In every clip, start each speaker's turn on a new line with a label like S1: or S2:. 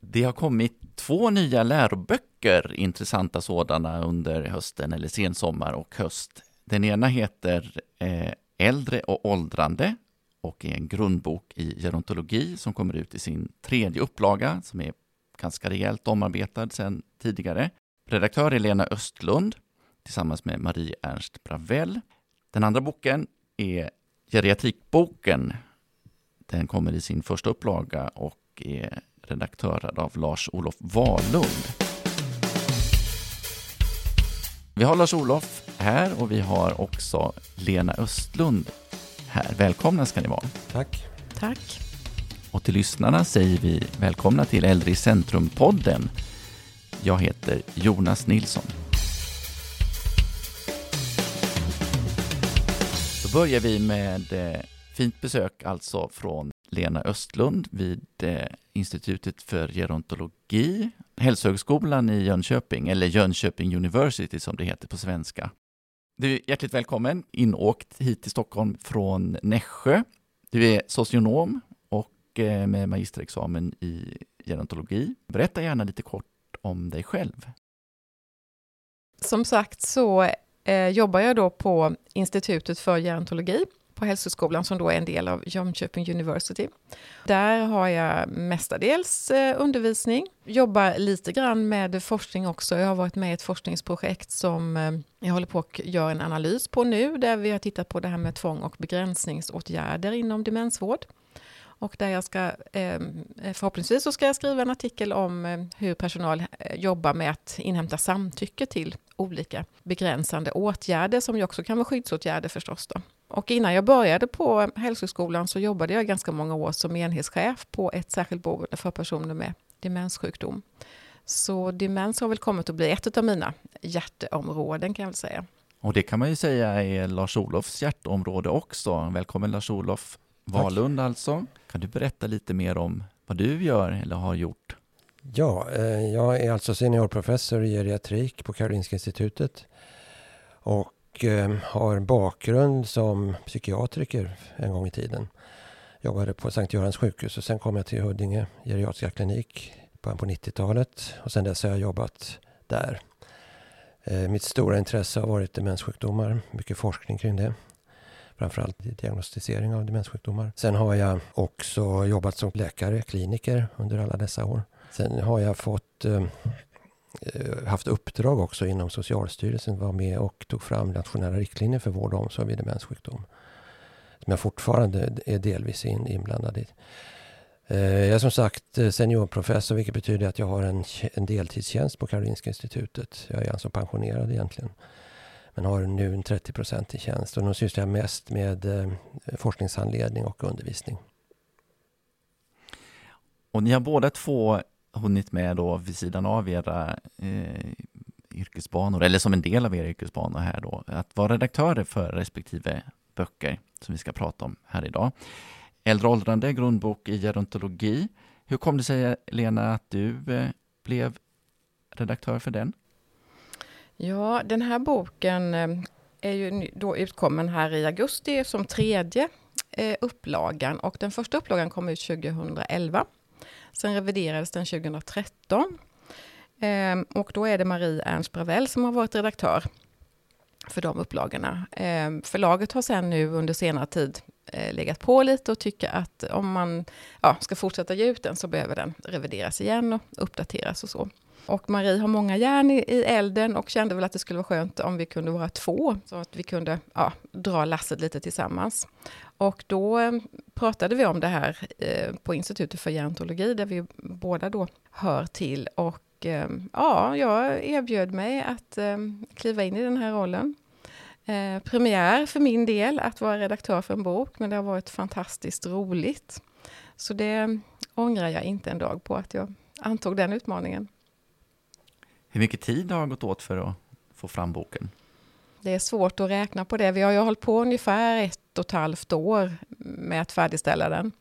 S1: Det har kommit två nya läroböcker, intressanta sådana, under hösten eller sensommar och höst. Den ena heter eh, Äldre och åldrande och är en grundbok i gerontologi som kommer ut i sin tredje upplaga som är ganska rejält omarbetad sedan tidigare. Redaktör är Lena Östlund tillsammans med Marie Ernst Bravell. Den andra boken är Geriatrikboken. Den kommer i sin första upplaga och är redaktörad av Lars-Olof Wahlund. Vi har Lars-Olof här och vi har också Lena Östlund här. Välkomna ska ni vara.
S2: Tack.
S3: Tack.
S1: Och till lyssnarna säger vi välkomna till Äldre i centrum-podden. Jag heter Jonas Nilsson. Då börjar vi med eh, fint besök alltså från Lena Östlund vid eh, Institutet för gerontologi, Hälsohögskolan i Jönköping, eller Jönköping University som det heter på svenska. Du är hjärtligt välkommen, inåkt hit till Stockholm från Nässjö. Du är socionom och eh, med magisterexamen i gerontologi. Berätta gärna lite kort om dig själv.
S3: Som sagt så eh, jobbar jag då på Institutet för gerontologi på Hälsoskolan som då är en del av Jönköping University. Där har jag mestadels eh, undervisning, jobbar lite grann med forskning också. Jag har varit med i ett forskningsprojekt som eh, jag håller på att göra en analys på nu, där vi har tittat på det här med tvång och begränsningsåtgärder inom demensvård. Och där jag ska, eh, förhoppningsvis så ska jag skriva en artikel om hur personal jobbar med att inhämta samtycke till olika begränsande åtgärder, som ju också kan vara skyddsåtgärder förstås. Då. Och innan jag började på hälsoskolan så jobbade jag ganska många år som enhetschef på ett särskilt boende för personer med demenssjukdom. Så demens har väl kommit att bli ett av mina hjärteområden kan jag väl säga.
S1: Och det kan man ju säga är Lars-Olofs hjärteområde också. Välkommen Lars-Olof Wahlund alltså. Kan du berätta lite mer om vad du gör eller har gjort?
S2: Ja, eh, jag är alltså seniorprofessor i geriatrik på Karolinska institutet. Och och eh, har bakgrund som psykiatriker en gång i tiden. Jobbade på Sankt Görans sjukhus och sen kom jag till Huddinge geriatriska klinik början på 90-talet. Och sen dess har jag jobbat där. Eh, mitt stora intresse har varit demenssjukdomar, mycket forskning kring det. Framförallt diagnostisering av demenssjukdomar. Sen har jag också jobbat som läkare, kliniker under alla dessa år. Sen har jag fått Eh, Eh, haft uppdrag också inom Socialstyrelsen, var med och tog fram nationella riktlinjer för vård och omsorg vid demenssjukdom. Som jag fortfarande är delvis inblandad i. Eh, jag är som sagt eh, seniorprofessor vilket betyder att jag har en, en deltidstjänst på Karolinska institutet. Jag är alltså pensionerad egentligen. Men har nu en 30% i tjänst och nu sysslar jag mest med forskningshandledning och undervisning.
S1: Och ni har båda två hunnit med då vid sidan av era eh, yrkesbanor, eller som en del av era yrkesbanor här då, att vara redaktörer för respektive böcker som vi ska prata om här idag. Äldre åldrande, grundbok i gerontologi. Hur kom det sig, Lena, att du eh, blev redaktör för den?
S3: Ja, den här boken eh, är ju då utkommen här i augusti som tredje eh, upplagan och den första upplagan kom ut 2011. Sen reviderades den 2013. Eh, och då är det Marie Ernst Bravell som har varit redaktör för de upplagorna. Eh, förlaget har sen nu under senare tid eh, legat på lite och tycker att om man ja, ska fortsätta ge ut den så behöver den revideras igen och uppdateras och så. Och Marie har många järn i, i elden och kände väl att det skulle vara skönt om vi kunde vara två, så att vi kunde ja, dra lasset lite tillsammans. Och då eh, pratade vi om det här eh, på Institutet för gerontologi, där vi båda då hör till. Och eh, ja, jag erbjöd mig att kliva in i den här rollen. premiär för min del att vara redaktör för en bok, men det har varit fantastiskt roligt. Så det ångrar jag inte en dag på att jag antog den utmaningen.
S1: Hur mycket tid har gått åt för att få fram boken?
S3: Det är svårt att räkna på det. Vi har ju hållit på ungefär ett och ett halvt år med att färdigställa den.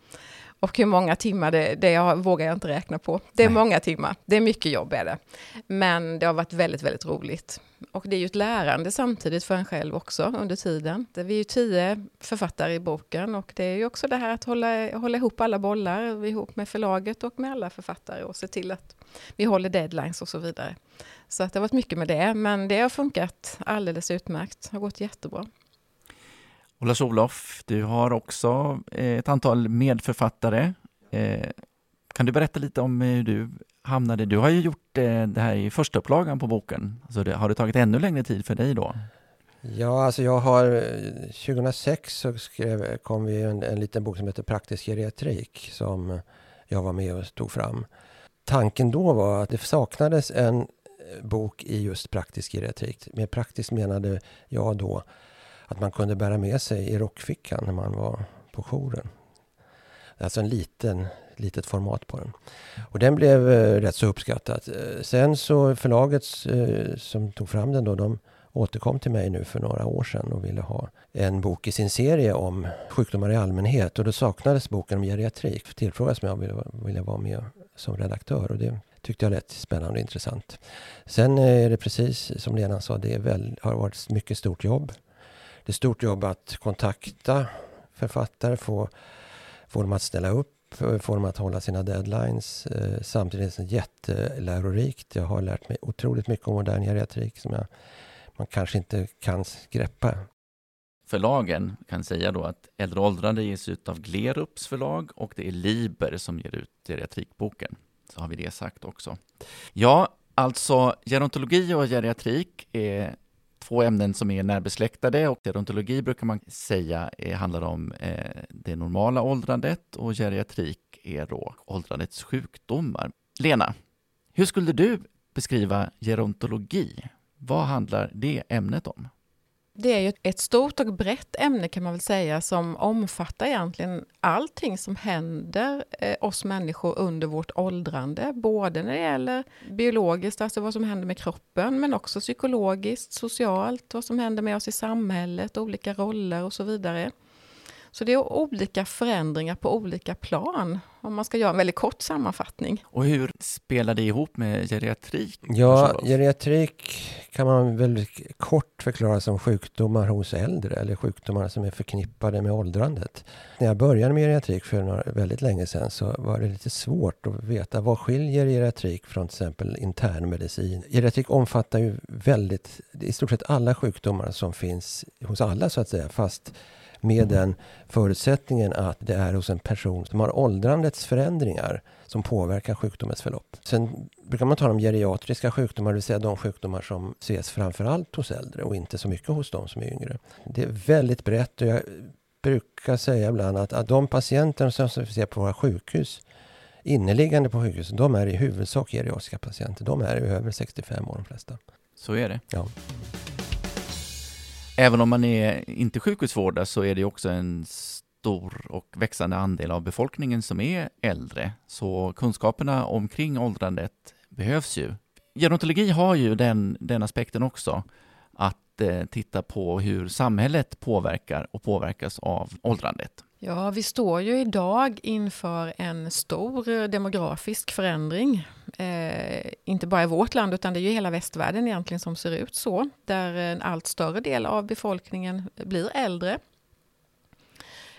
S3: Och hur många timmar, det, det vågar jag inte räkna på. Det är Nej. många timmar, det är mycket jobb är det. Men det har varit väldigt, väldigt roligt. Och det är ju ett lärande samtidigt för en själv också under tiden. Vi är ju tio författare i boken och det är ju också det här att hålla, hålla ihop alla bollar ihop med förlaget och med alla författare och se till att vi håller deadlines och så vidare. Så att det har varit mycket med det, men det har funkat alldeles utmärkt. Det har gått jättebra.
S1: Och Lars-Olof, du har också eh, ett antal medförfattare. Eh, kan du berätta lite om hur du hamnade? Du har ju gjort eh, det här i första upplagan på boken. Alltså det, har det tagit ännu längre tid för dig då?
S2: Ja, alltså jag har 2006 så skrev, kom vi en, en liten bok som heter Praktisk geriatrik som jag var med och tog fram. Tanken då var att det saknades en bok i just praktisk geriatrik. Med praktiskt menade jag då att man kunde bära med sig i rockfickan när man var på jouren. Alltså en liten, litet format på den. Och den blev eh, rätt så uppskattad. Eh, sen så förlaget eh, som tog fram den då, de återkom till mig nu för några år sedan och ville ha en bok i sin serie om sjukdomar i allmänhet. Och då saknades boken om geriatrik. Tillfrågades om jag ville, ville vara med som redaktör och det tyckte jag lät spännande och intressant. Sen är det precis som Lena sa, det är väl, har varit mycket stort jobb. Det är stort jobb att kontakta författare, få, få dem att ställa upp, få dem att hålla sina deadlines. Eh, samtidigt är det jättelärorikt. Jag har lärt mig otroligt mycket om modern geriatrik som jag, man kanske inte kan greppa.
S1: Förlagen kan säga då att Äldre åldrande ges ut av Glerups förlag och det är Liber som ger ut geriatrikboken. Så har vi det sagt också. Ja, alltså gerontologi och geriatrik är två ämnen som är närbesläktade och gerontologi brukar man säga är, handlar om eh, det normala åldrandet och geriatrik är då åldrandets sjukdomar. Lena, hur skulle du beskriva gerontologi? Vad handlar det ämnet om?
S3: Det är ju ett stort och brett ämne kan man väl säga som omfattar egentligen allting som händer eh, oss människor under vårt åldrande. Både när det gäller biologiskt, alltså vad som händer med kroppen, men också psykologiskt, socialt, vad som händer med oss i samhället, olika roller och så vidare. Så det är olika förändringar på olika plan, om man ska göra en väldigt kort sammanfattning.
S1: Och hur spelar det ihop med geriatrik?
S2: Ja, geriatrik kan man väl kort förklara som sjukdomar hos äldre, eller sjukdomar som är förknippade med åldrandet. När jag började med geriatrik för väldigt länge sedan så var det lite svårt att veta vad skiljer geriatrik från till exempel internmedicin. Geriatrik omfattar ju väldigt, i stort sett alla sjukdomar som finns hos alla så att säga, fast med den förutsättningen att det är hos en person som har åldrandets förändringar som påverkar sjukdomens förlopp. Sen brukar man tala om geriatriska sjukdomar, det vill säga de sjukdomar som ses framförallt hos äldre och inte så mycket hos de som är yngre. Det är väldigt brett och jag brukar säga ibland att, att de patienter som vi ser på våra sjukhus inneliggande på sjukhus, de är i huvudsak geriatriska patienter. De är över 65 år de flesta.
S1: Så är det.
S2: Ja.
S1: Även om man är inte sjukhusvårdare så är det också en stor och växande andel av befolkningen som är äldre. Så kunskaperna omkring åldrandet behövs ju. Gerontologi har ju den, den aspekten också, att eh, titta på hur samhället påverkar och påverkas av åldrandet.
S3: Ja, vi står ju idag inför en stor demografisk förändring. Eh, inte bara i vårt land, utan det är ju hela västvärlden egentligen som ser ut så. Där en allt större del av befolkningen blir äldre.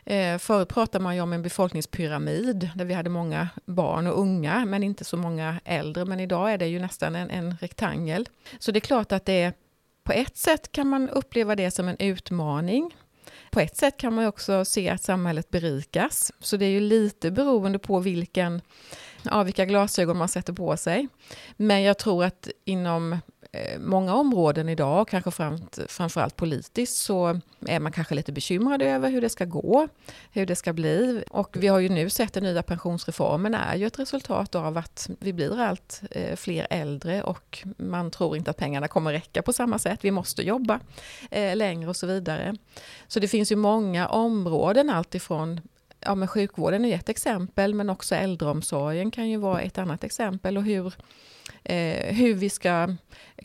S3: Eh, förut pratade man ju om en befolkningspyramid, där vi hade många barn och unga, men inte så många äldre. Men idag är det ju nästan en, en rektangel. Så det är klart att det är, på ett sätt kan man uppleva det som en utmaning. På ett sätt kan man också se att samhället berikas. Så det är ju lite beroende på vilken, ja, vilka glasögon man sätter på sig. Men jag tror att inom Eh, många områden idag, kanske framförallt politiskt, så är man kanske lite bekymrad över hur det ska gå, hur det ska bli. Och vi har ju nu sett den nya pensionsreformen är ju ett resultat av att vi blir allt eh, fler äldre och man tror inte att pengarna kommer räcka på samma sätt. Vi måste jobba eh, längre och så vidare. Så det finns ju många områden, alltifrån ja, men sjukvården är ett exempel, men också äldreomsorgen kan ju vara ett annat exempel. Och hur, eh, hur vi ska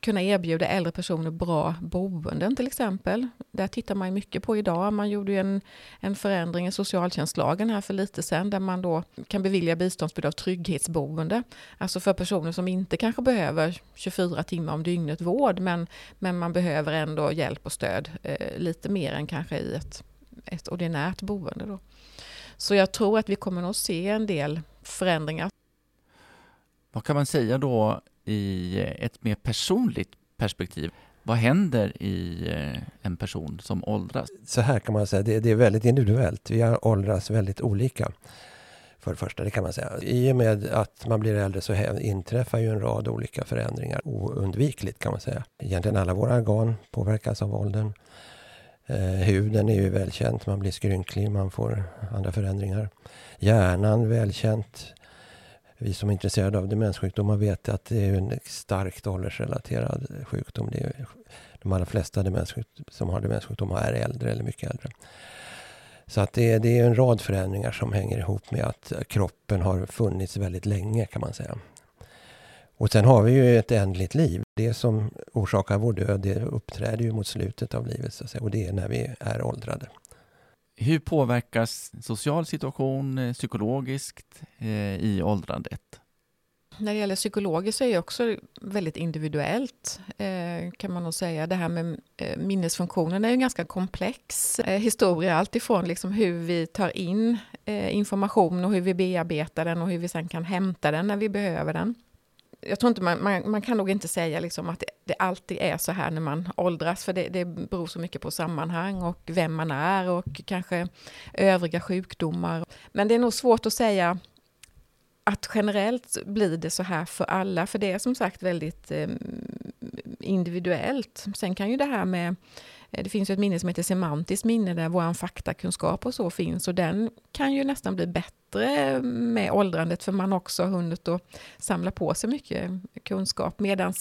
S3: kunna erbjuda äldre personer bra boenden till exempel. Där tittar man mycket på idag. Man gjorde ju en, en förändring i socialtjänstlagen här för lite sedan där man då kan bevilja biståndsbidrag trygghetsboende. Alltså för personer som inte kanske behöver 24 timmar om dygnet vård men, men man behöver ändå hjälp och stöd eh, lite mer än kanske i ett, ett ordinärt boende. Då. Så jag tror att vi kommer nog se en del förändringar.
S1: Vad kan man säga då i ett mer personligt perspektiv? Vad händer i eh, en person som åldras?
S2: Så här kan man säga, det, det är väldigt individuellt. Vi åldras väldigt olika. För det första, det kan man säga. I och med att man blir äldre så inträffar ju en rad olika förändringar oundvikligt kan man säga. Egentligen alla våra organ påverkas av åldern. Eh, huden är ju välkänt, man blir skrynklig, man får andra förändringar. Hjärnan välkänt. Vi som är intresserade av demenssjukdomar vet att det är en starkt åldersrelaterad sjukdom. Det är, de allra flesta som har demenssjukdomar är äldre eller mycket äldre. Så att det, det är en rad förändringar som hänger ihop med att kroppen har funnits väldigt länge kan man säga. Och sen har vi ju ett ändligt liv. Det som orsakar vår död det uppträder ju mot slutet av livet så att säga, och det är när vi är åldrade.
S1: Hur påverkas social situation eh, psykologiskt eh, i åldrandet?
S3: När det gäller psykologiskt så är det också väldigt individuellt eh, kan man nog säga. Det här med minnesfunktionen är ju en ganska komplex historia. Alltifrån liksom hur vi tar in information och hur vi bearbetar den och hur vi sen kan hämta den när vi behöver den jag tror inte man, man, man, kan nog inte säga liksom att det, det, alltid är så här när man åldras, för det, det beror så mycket på sammanhang och vem man är och kanske övriga sjukdomar. Men det är nog svårt att säga att generellt blir det så här för alla, för det är som sagt väldigt eh, individuellt. Sen kan ju det här med Eh, det finns ett minne som heter semantiskt minne där vår faktakunskap och så finns och den kan ju nästan bli bättre med åldrandet för man också har hunnit att samla på sig mycket kunskap medan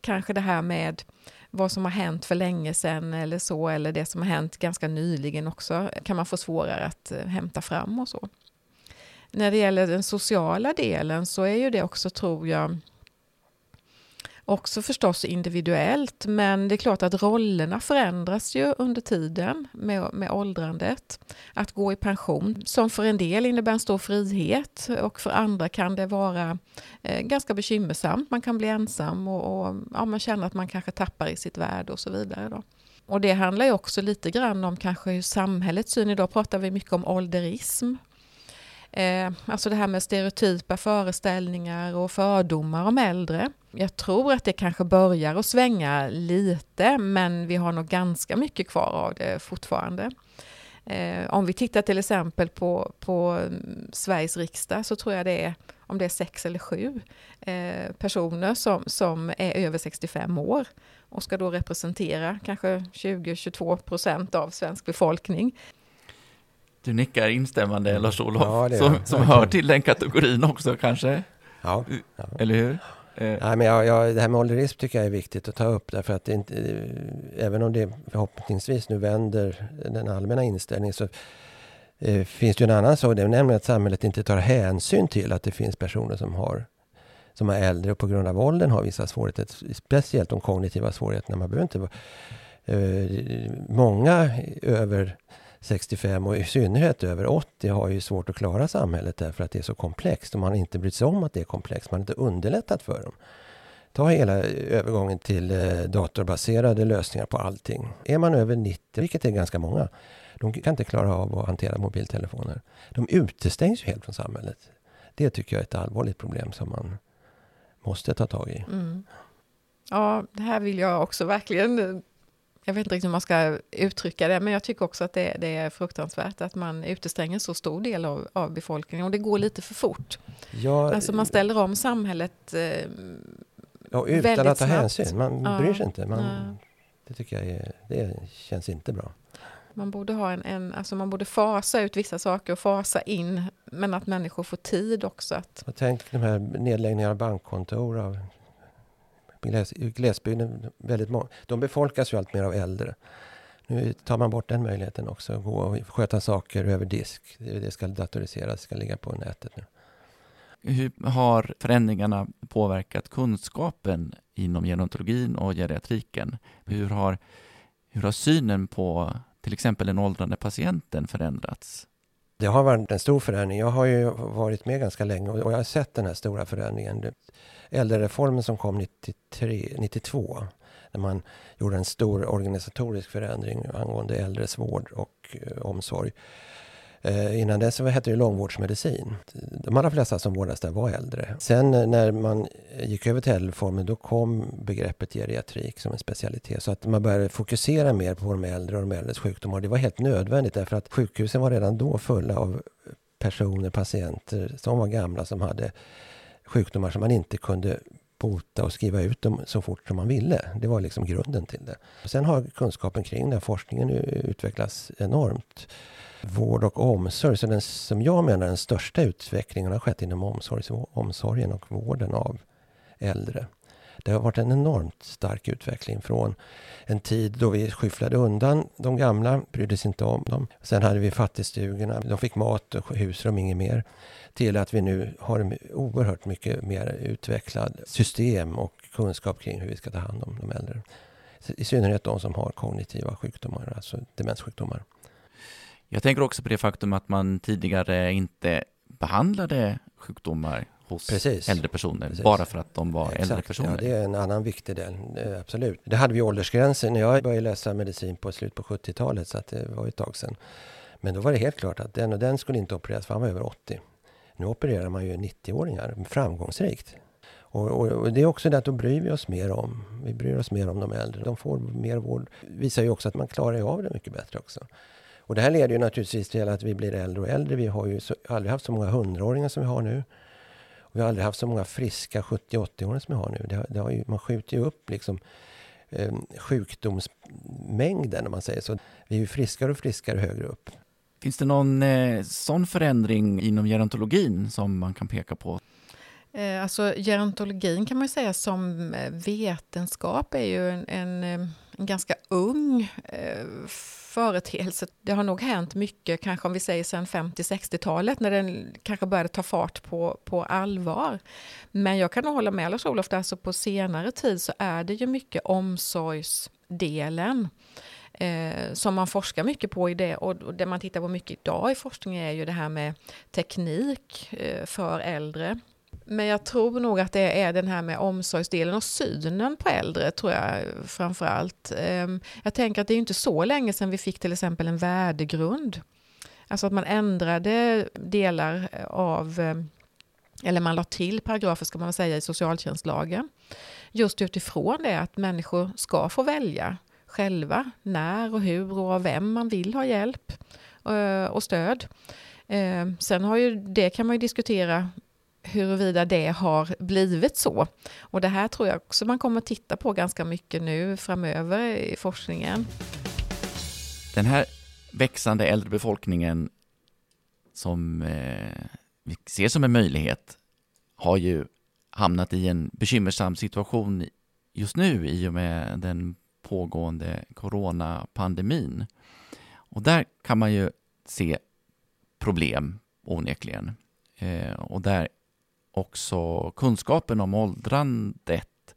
S3: kanske det här med vad som har hänt för länge sedan eller så eller det som har hänt ganska nyligen också kan man få svårare att eh, hämta fram och så. När det gäller den sociala delen så är ju det också, tror jag, Också förstås individuellt, men det är klart att rollerna förändras ju under tiden med, med åldrandet. Att gå i pension, som för en del innebär en stor frihet och för andra kan det vara eh, ganska bekymmersamt. Man kan bli ensam och, och ja, man känner att man kanske tappar i sitt värde och så vidare. Då. Och det handlar ju också lite grann om kanske hur samhällets syn, idag pratar vi mycket om ålderism. Eh, alltså det här med stereotypa föreställningar och fördomar om äldre. Jag tror att det kanske börjar att svänga lite, men vi har nog ganska mycket kvar av det fortfarande. Eh, om vi tittar till exempel på, på mm, Sveriges riksdag så tror jag det är, om det är sex eller sju eh, personer som, som är över 65 år och ska då representera kanske 20-22 procent av svensk befolkning.
S1: Du nickar instämmande Lars-Olof, ja, som, som hör till den kategorin också kanske?
S2: Ja. ja.
S1: Eller hur?
S2: Eh. Nej, men jag, jag, det här med ålderism tycker jag är viktigt att ta upp därför att det inte, även om det förhoppningsvis nu vänder den allmänna inställningen så eh, finns det en annan sak, det är nämligen att samhället inte tar hänsyn till att det finns personer som har som är äldre och på grund av åldern har vissa svårigheter, speciellt de kognitiva svårigheterna. Man behöver inte vara, eh, många över 65 och i synnerhet över 80 har ju svårt att klara samhället därför att det är så komplext och man har inte brytt sig om att det är komplext. Man har inte underlättat för dem. Ta hela övergången till eh, datorbaserade lösningar på allting. Är man över 90, vilket är ganska många, de kan inte klara av att hantera mobiltelefoner. De utestängs ju helt från samhället. Det tycker jag är ett allvarligt problem som man måste ta tag i. Mm.
S3: Ja, det här vill jag också verkligen jag vet inte riktigt hur man ska uttrycka det, men jag tycker också att det, det är fruktansvärt att man utestänger så stor del av, av befolkningen och det går lite för fort. Ja, alltså man ställer om samhället eh,
S2: ja, utan att ta hänsyn. Man ja, bryr sig inte. Man, ja. Det tycker jag är, det känns inte bra.
S3: Man borde, ha en, en, alltså man borde fasa ut vissa saker och fasa in, men att människor får tid också. Att...
S2: Tänk de här nedläggningarna av bankkontor av glesbygden, väldigt många, de befolkas ju allt mer av äldre. Nu tar man bort den möjligheten också. Gå och sköta saker över disk. Det ska datoriseras, ska ligga på nätet nu.
S1: Hur har förändringarna påverkat kunskapen inom gerontologin och geriatriken? Hur har, hur har synen på till exempel den åldrande patienten förändrats?
S2: Det har varit en stor förändring. Jag har ju varit med ganska länge och jag har sett den här stora förändringen. Äldrereformen som kom 93, 92 när man gjorde en stor organisatorisk förändring angående äldres vård och eh, omsorg. Eh, innan dess hette det långvårdsmedicin. De allra flesta som vårdades där var äldre. Sen eh, när man gick över till äldreformen då kom begreppet geriatrik som en specialitet. Så att man började fokusera mer på de äldre och de äldres sjukdomar. Det var helt nödvändigt därför att sjukhusen var redan då fulla av personer, patienter som var gamla som hade sjukdomar som man inte kunde bota och skriva ut dem så fort som man ville. Det var liksom grunden till det. Sen har kunskapen kring den forskningen utvecklats enormt. Vård och omsorg, så den som jag menar den största utvecklingen har skett inom omsorg, omsorgen och vården av äldre. Det har varit en enormt stark utveckling från en tid då vi skyfflade undan de gamla, brydde sig inte om dem. Sen hade vi fattigstugorna, de fick mat och husrum, inget mer. Till att vi nu har en oerhört mycket mer utvecklad system och kunskap kring hur vi ska ta hand om de äldre. I synnerhet de som har kognitiva sjukdomar, alltså demenssjukdomar.
S1: Jag tänker också på det faktum att man tidigare inte behandlade sjukdomar hos Precis. äldre personer Precis. bara för att de var Exakt. äldre personer.
S2: Ja, det är en annan viktig del, eh, absolut. Det hade vi åldersgränser när jag började läsa medicin på slutet på 70-talet så det var ett tag sedan. Men då var det helt klart att den och den skulle inte opereras för han var över 80. Nu opererar man ju 90-åringar framgångsrikt. Och, och, och, det är också det att då bryr vi oss mer om. Vi bryr oss mer om de äldre. De får mer vård. visar ju också att man klarar av det mycket bättre också. Och det här leder ju naturligtvis till att vi blir äldre och äldre. Vi har ju så, aldrig haft så många hundraåringar som vi har nu. Och vi har aldrig haft så många friska 70-80-åringar som vi har nu. Det, det har ju, man skjuter ju upp liksom eh, sjukdomsmängden om man säger så. Vi är ju friskare och friskare högre upp.
S1: Finns det någon eh, sån förändring inom gerontologin som man kan peka på?
S3: Eh, alltså gerontologin kan man säga som eh, vetenskap är ju en, en, eh, en ganska ung eh, företeelse. Det har nog hänt mycket, kanske om vi säger sedan 50-60-talet, när den kanske började ta fart på, på allvar. Men jag kan nog hålla med Lars-Olof, alltså på senare tid så är det ju mycket omsorgsdelen eh, som man forskar mycket på i det och det man tittar på mycket idag i forskningen är ju det här med teknik eh, för äldre. Men jag tror nog att det är den här med omsorgsdelen och synen på äldre, tror jag framför allt. Ehm, jag tänker att det är inte så länge sedan vi fick till exempel en värdegrund. Alltså att man ändrade delar eh, av, eh, eller man la till paragrafer ska man säga i socialtjänstlagen. Just utifrån det att människor ska få välja själva när och hur och av vem man vill ha hjälp eh, och stöd. Ehm, sen har ju, det kan man ju diskutera huruvida det har blivit så. Och det här tror jag också man kommer titta på ganska mycket nu framöver i forskningen.
S1: Den här växande äldre befolkningen som eh, vi ser som en möjlighet har ju hamnat i en bekymmersam situation just nu i och med den pågående coronapandemin. Och där kan man ju se problem onekligen. Eh, och där också kunskapen om åldrandet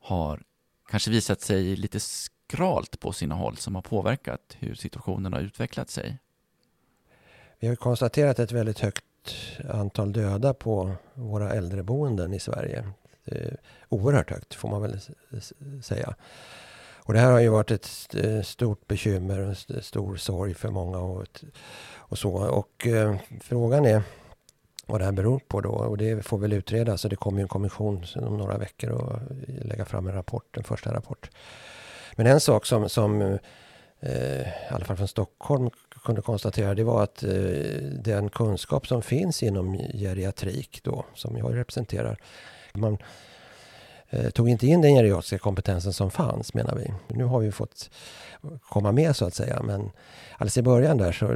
S1: har kanske visat sig lite skralt på sina håll som har påverkat hur situationen har utvecklat sig.
S2: Vi har konstaterat ett väldigt högt antal döda på våra äldreboenden i Sverige. Oerhört högt får man väl säga. Och det här har ju varit ett stort bekymmer och en stor sorg för många och, och så. Och eh, frågan är vad det här beror på då. Och det får väl utredas. Och det kommer ju en kommission om några veckor och lägga fram en rapport, en första rapport. Men en sak som, som eh, i alla fall från Stockholm kunde konstatera det var att eh, den kunskap som finns inom geriatrik då, som jag representerar, man Eh, tog inte in den geriatriska kompetensen som fanns menar vi. Nu har vi fått komma med så att säga. Men alldeles i början där så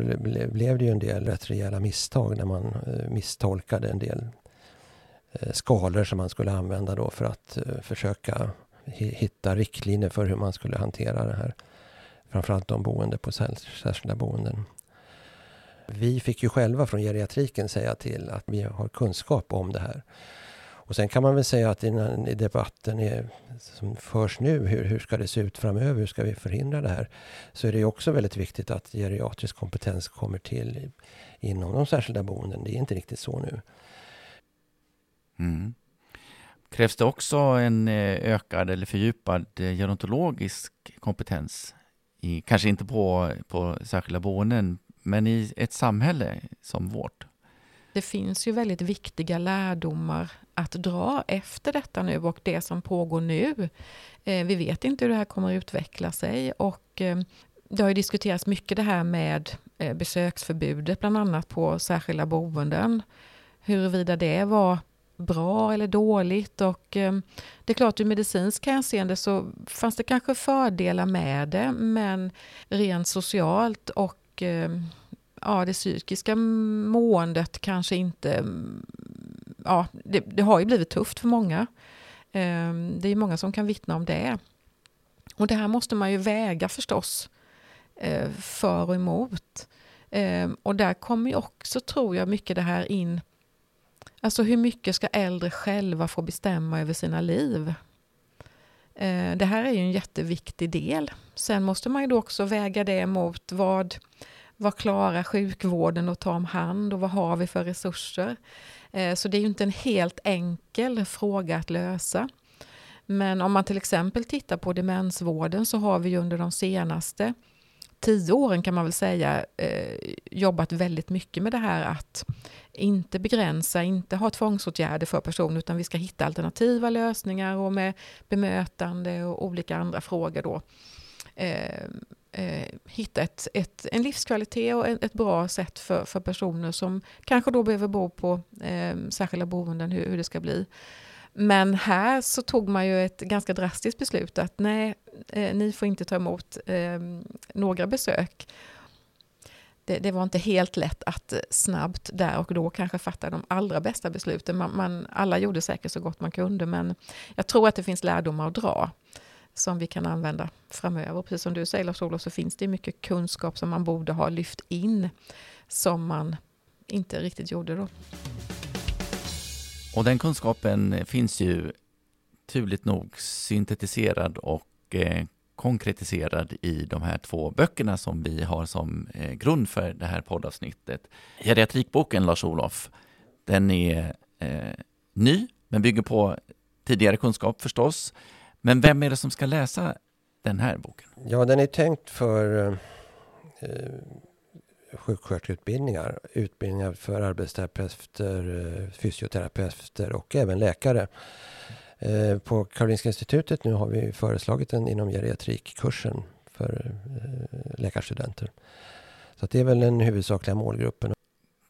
S2: blev det ju en del rätt rejäla misstag när man eh, misstolkade en del eh, skalor som man skulle använda då för att försöka hitta riktlinjer för hur man skulle hantera det här Framförallt de boende på särskilda boenden. Vi fick ju själva från geriatriken säga till att vi har kunskap om det här. Och sen kan man väl säga att i debatten är, som förs nu, hur, hur ska det se ut framöver, hur ska vi förhindra det här? Så är det också väldigt viktigt att geriatrisk kompetens kommer till inom de särskilda boenden. Det är inte riktigt så nu.
S1: Mm. Krävs det också en eh, ökad eller fördjupad eh, gerontologisk kompetens? I, kanske inte på, på särskilda boenden, men i ett samhälle som vårt?
S3: Det finns ju väldigt viktiga lärdomar att dra efter detta nu och det som pågår nu. Eh, vi vet inte hur det här kommer att utveckla sig och eh, det har ju diskuterats mycket det här med eh, besöksförbudet, bland annat på särskilda boenden. Huruvida det var bra eller dåligt. Och eh, det är klart, ur medicinsk hänseende så fanns det kanske fördelar med det, men rent socialt och eh, ja, det psykiska måendet kanske inte... Ja, det, det har ju blivit tufft för många. Ehm, det är många som kan vittna om det. Och det här måste man ju väga förstås, eh, för och emot. Ehm, och där kommer ju också, tror jag, mycket det här in Alltså hur mycket ska äldre själva få bestämma över sina liv? Ehm, det här är ju en jätteviktig del. Sen måste man ju då också väga det mot vad, vad klarar sjukvården att ta om hand och vad har vi för resurser? Eh, så det är ju inte en helt enkel fråga att lösa. Men om man till exempel tittar på demensvården så har vi under de senaste tio åren kan man väl säga eh, jobbat väldigt mycket med det här att inte begränsa, inte ha tvångsåtgärder för personer utan vi ska hitta alternativa lösningar och med bemötande och olika andra frågor då eh, eh, hitta ett, ett, en livskvalitet och ett, bra sätt för, för personer som kanske då behöver bo på eh, särskilda boenden, hur, hur det ska bli. Men här så tog man ju ett ganska drastiskt beslut att nej, eh, ni får inte ta emot eh, några besök. Det, det, var inte helt lätt att snabbt där och då kanske fatta de allra bästa besluten. Man, man, alla gjorde säkert så gott man kunde, men jag tror att det finns lärdomar att dra som vi kan använda framöver. Precis som du säger Lars-Olof, så finns det mycket kunskap som man borde ha lyft in, som man inte riktigt gjorde då.
S1: Och den kunskapen finns ju turligt nog syntetiserad och eh, konkretiserad i de här två böckerna som vi har som eh, grund för det här poddavsnittet. Geriatrikboken, Lars-Olof, den är eh, ny, men bygger på tidigare kunskap förstås. Men vem är det som ska läsa den här boken?
S2: Ja, den är tänkt för eh, sjuksköterskeutbildningar, utbildningar för arbetsterapeuter, eh, fysioterapeuter och även läkare. Eh, på Karolinska institutet nu har vi föreslagit den inom geriatrikkursen för eh, läkarstudenter. Så det är väl den huvudsakliga målgruppen.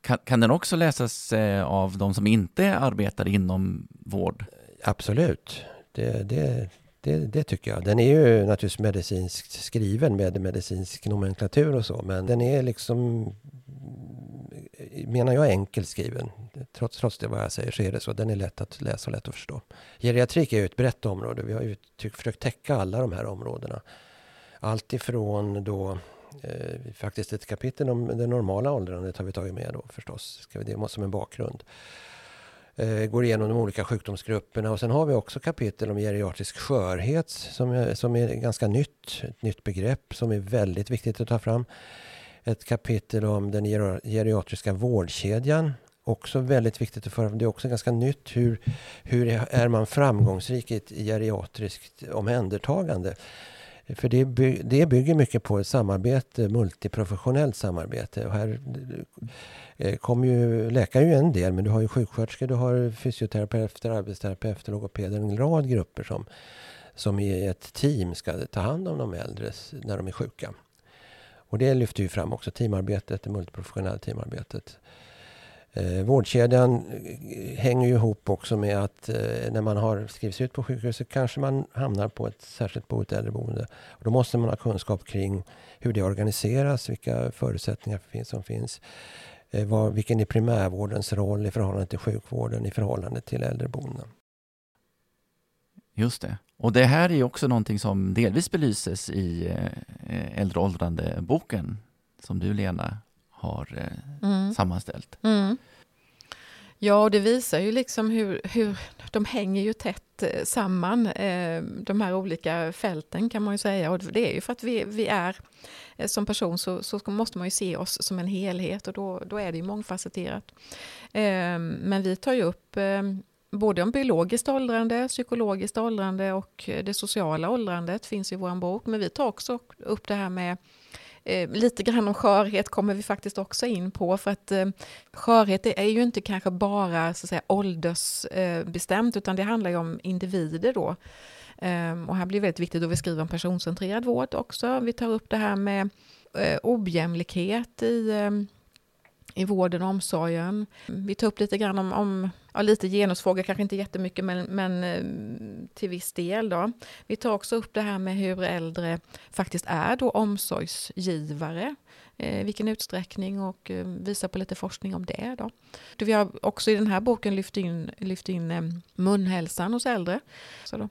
S1: Kan, kan den också läsas av de som inte arbetar inom vård?
S2: Absolut. Det, det, det, det, tycker jag. Den är ju naturligtvis medicinskt skriven med medicinsk nomenklatur och så. Men den är liksom, menar jag, enkelt skriven. Trots, trots det vad jag säger så är det så. Den är lätt att läsa och lätt att förstå. Geriatrik är ju ett brett område. Vi har ju försökt täcka alla de här områdena. Allt ifrån då eh, faktiskt ett kapitel om det normala åldrandet har vi tagit med då förstås. Ska vi det som en bakgrund Eh, går igenom de olika sjukdomsgrupperna. Och sen har vi också kapitel om geriatrisk skörhet som är, som är ganska nytt, ett nytt begrepp som är väldigt viktigt att ta fram. Ett kapitel om den geriatriska vårdkedjan. Också väldigt viktigt att föra Det är också ganska nytt. Hur, hur är man framgångsrik i ett geriatriskt omhändertagande? För det, by, det bygger mycket på ett samarbete, multiprofessionellt samarbete. Och här eh, kommer ju, läkare ju en del, men du har ju sjuksköterskor, du har fysioterapeuter, arbetsterapeuter, logopeder, en rad grupper som, som i ett team ska ta hand om de äldre när de är sjuka. Och det lyfter ju fram också teamarbetet, det multiprofessionella teamarbetet. Eh, vårdkedjan eh, hänger ju ihop också med att eh, när man har skrivits ut på sjukhuset kanske man hamnar på ett särskilt boende, äldreboende. Och då måste man ha kunskap kring hur det organiseras, vilka förutsättningar finns som finns. Eh, vad, vilken är primärvårdens roll i förhållande till sjukvården, i förhållande till äldreboenden.
S1: Just det. Och det här är också någonting som delvis belyses i eh, eh äldre åldrande-boken som du Lena har eh, mm. sammanställt.
S3: Mm. Ja, och det visar ju liksom hur, hur de hänger ju tätt eh, samman, eh, de här olika fälten kan man ju säga. Och det är ju för att vi, vi är, som person så, så måste man ju se oss som en helhet och då, då är det ju mångfacetterat. Men vi tar ju upp både om biologiskt åldrande, psykologiskt åldrande och det sociala åldrandet finns i vår bok. Men vi tar också upp det här med Eh, lite grann om skörhet kommer vi faktiskt också in på, för att eh, skörhet är ju inte kanske bara så att säga, åldersbestämt, eh, utan det handlar ju om individer då. Eh, och här blir det väldigt viktigt då vi skriver om personcentrerad vård också. Vi tar upp det här med eh, ojämlikhet i eh, i vården och omsorgen. Vi tar upp lite grann om, om ja, lite genusfrågor, kanske inte jättemycket, men, men eh, till viss del. Då. Vi tar också upp det här med hur äldre faktiskt är då omsorgsgivare. Eh, vilken utsträckning och eh, visar på lite forskning om det. Då. Vi har också i den här boken lyft in, lyft in eh, munhälsan hos äldre. Så då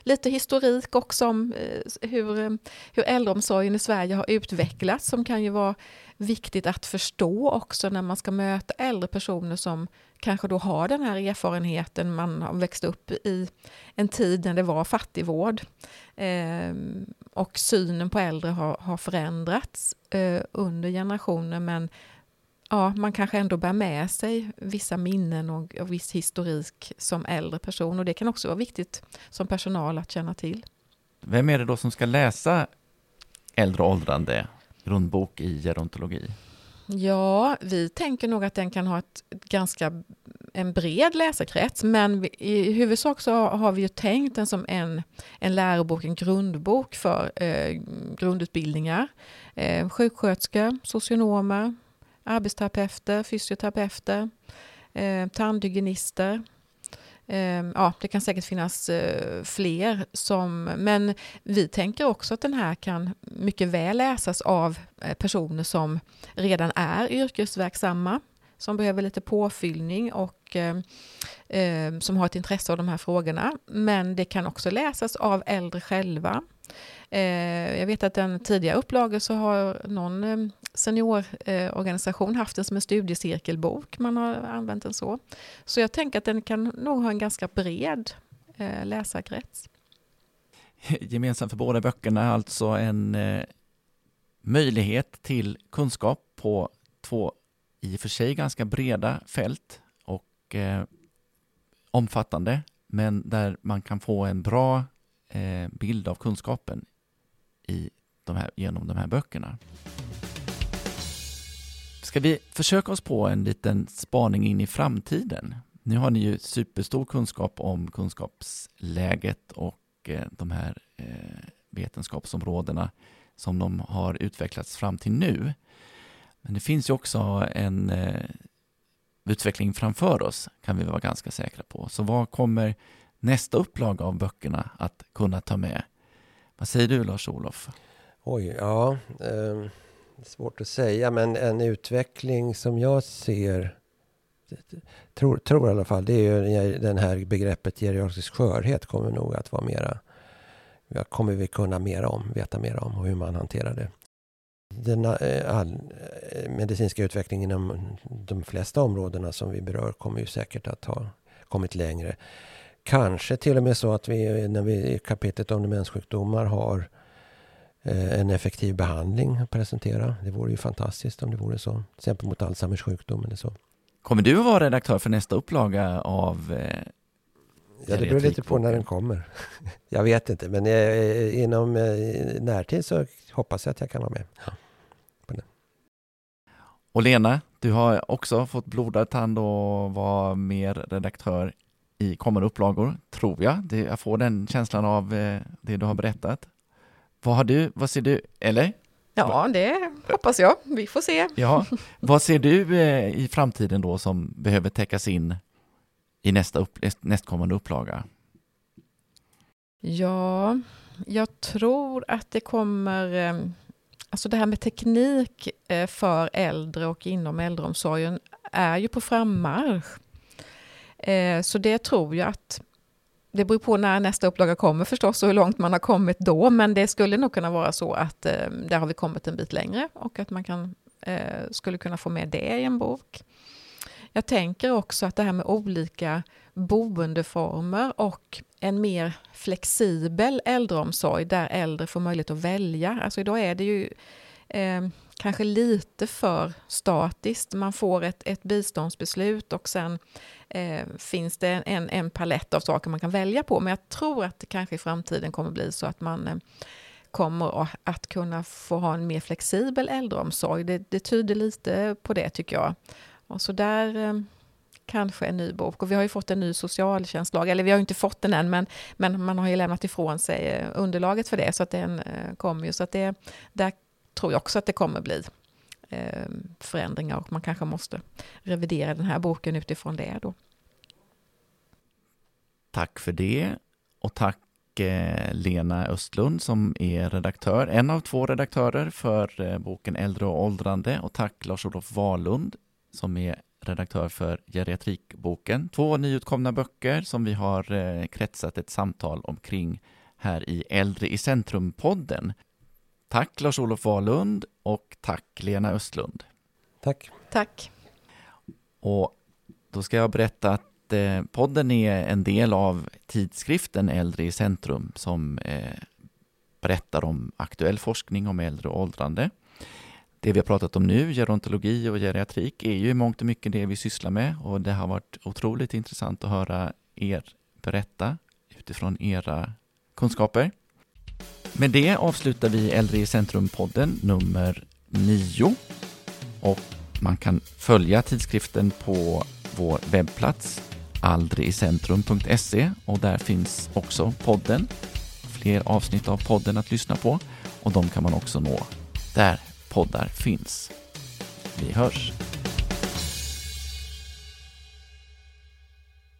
S3: lite historik också om eh, hur, hur äldreomsorgen i Sverige har utvecklats som kan ju vara viktigt att förstå också när man ska möta äldre personer som kanske då har den här erfarenheten, man har växt upp i en tid när det var fattigvård eh, och synen på äldre har, har förändrats eh, under generationer. Men ja, man kanske ändå bär med sig vissa minnen och, och viss historik som äldre person. Och det kan också vara viktigt som personal att känna till.
S1: Vem är det då som ska läsa äldre åldrande grundbok i gerontologi?
S3: Ja, vi tänker nog att den kan ha ett ganska en bred läsekrets, men i huvudsak så har vi ju tänkt den som en, en lärobok, en grundbok för eh, grundutbildningar. Eh, sjuksköterskor, socionomer, arbetsterapeuter, fysioterapeuter, eh, tandhygienister. Eh, ja, det kan säkert finnas eh, fler, som, men vi tänker också att den här kan mycket väl läsas av eh, personer som redan är yrkesverksamma, som behöver lite påfyllning och eh, eh, som har ett intresse av de här frågorna. Men det kan också läsas av äldre själva. Eh, jag vet att den tidigare upplagan så har någon eh, seniororganisation haft den som en studiecirkelbok. Man har använt den så. Så jag tänker att den kan nog ha en ganska bred eh, läsarkrets.
S1: Gemensamt för båda böckerna är alltså en eh, möjlighet till kunskap på två i och för sig ganska breda fält och eh, omfattande, men där man kan få en bra bild av kunskapen i de här, genom de här böckerna. Ska vi försöka oss på en liten spaning in i framtiden? Nu har ni ju superstor kunskap om kunskapsläget och eh, de här eh, vetenskapsområdena som de har utvecklats fram till nu. Men det finns ju också en eh, utveckling framför oss, kan vi vara ganska säkra på. Så vad kommer nästa upplaga av böckerna att kunna ta med? Vad säger du Lars-Olof?
S2: Oj, ja. Eh, svårt att säga, men en utveckling som jag ser tror, tror i alla fall, det är ju den här begreppet geriatrisk skörhet kommer nog att vara mera, kommer vi kunna mera om, veta mer om och hur man hanterar det. Den eh, all, eh, medicinska utvecklingen inom de flesta områdena som vi berör kommer ju säkert att ha kommit längre. Kanske till och med så att vi när vi i kapitlet om demenssjukdomar har eh, en effektiv behandling att presentera. Det vore ju fantastiskt om det vore så. Till exempel mot Alzheimers sjukdom eller så.
S1: Kommer du att vara redaktör för nästa upplaga av eh,
S2: Ja, det beror lite på när den kommer. jag vet inte, men eh, inom eh, närtid så hoppas jag att jag kan vara med. Ja.
S1: Och Lena, du har också fått blodad tand och var mer redaktör i kommande upplagor, tror jag. Jag får den känslan av eh, det du har berättat. Vad har du, vad ser du, eller?
S3: Ja, det hoppas jag. Vi får se.
S1: Ja, vad ser du eh, i framtiden då som behöver täckas in i nästa upp, nästkommande upplaga?
S3: Ja, jag tror att det kommer, eh, alltså det här med teknik eh, för äldre och inom äldreomsorgen är ju på frammarsch. Så det tror jag att det beror på när nästa upplaga kommer förstås och hur långt man har kommit då, men det skulle nog kunna vara så att eh, där har vi kommit en bit längre och att man kan, eh, skulle kunna få med det i en bok. Jag tänker också att det här med olika boendeformer och en mer flexibel äldreomsorg där äldre får möjlighet att välja. Alltså idag är det ju eh, kanske lite för statiskt. Man får ett, ett biståndsbeslut och sen eh, finns det en, en palett av saker man kan välja på. Men jag tror att det kanske i framtiden kommer bli så att man eh, kommer att kunna få ha en mer flexibel äldreomsorg. Det, det tyder lite på det tycker jag. Och så där eh, kanske en ny bok. Och vi har ju fått en ny socialtjänstlag, eller vi har ju inte fått den än, men, men man har ju lämnat ifrån sig eh, underlaget för det, så att den eh, kommer ju. Så att det, där tror jag också att det kommer bli eh, förändringar och man kanske måste revidera den här boken utifrån det då.
S1: Tack för det och tack eh, Lena Östlund som är redaktör, en av två redaktörer för eh, boken Äldre och åldrande och tack Lars-Olof Wahlund som är redaktör för geriatrikboken. Två nyutkomna böcker som vi har eh, kretsat ett samtal omkring här i Äldre i centrum-podden. Tack Lars-Olof Wahlund och tack Lena Östlund.
S2: Tack.
S3: Tack.
S1: Och då ska jag berätta att eh, podden är en del av tidskriften Äldre i centrum som eh, berättar om aktuell forskning om äldre och åldrande. Det vi har pratat om nu, gerontologi och geriatrik, är ju i mångt och mycket det vi sysslar med och det har varit otroligt intressant att höra er berätta utifrån era kunskaper. Med det avslutar vi Äldre i centrum-podden nummer 9 och man kan följa tidskriften på vår webbplats aldrigicentrum.se och där finns också podden. Fler avsnitt av podden att lyssna på och de kan man också nå där poddar finns. Vi hörs!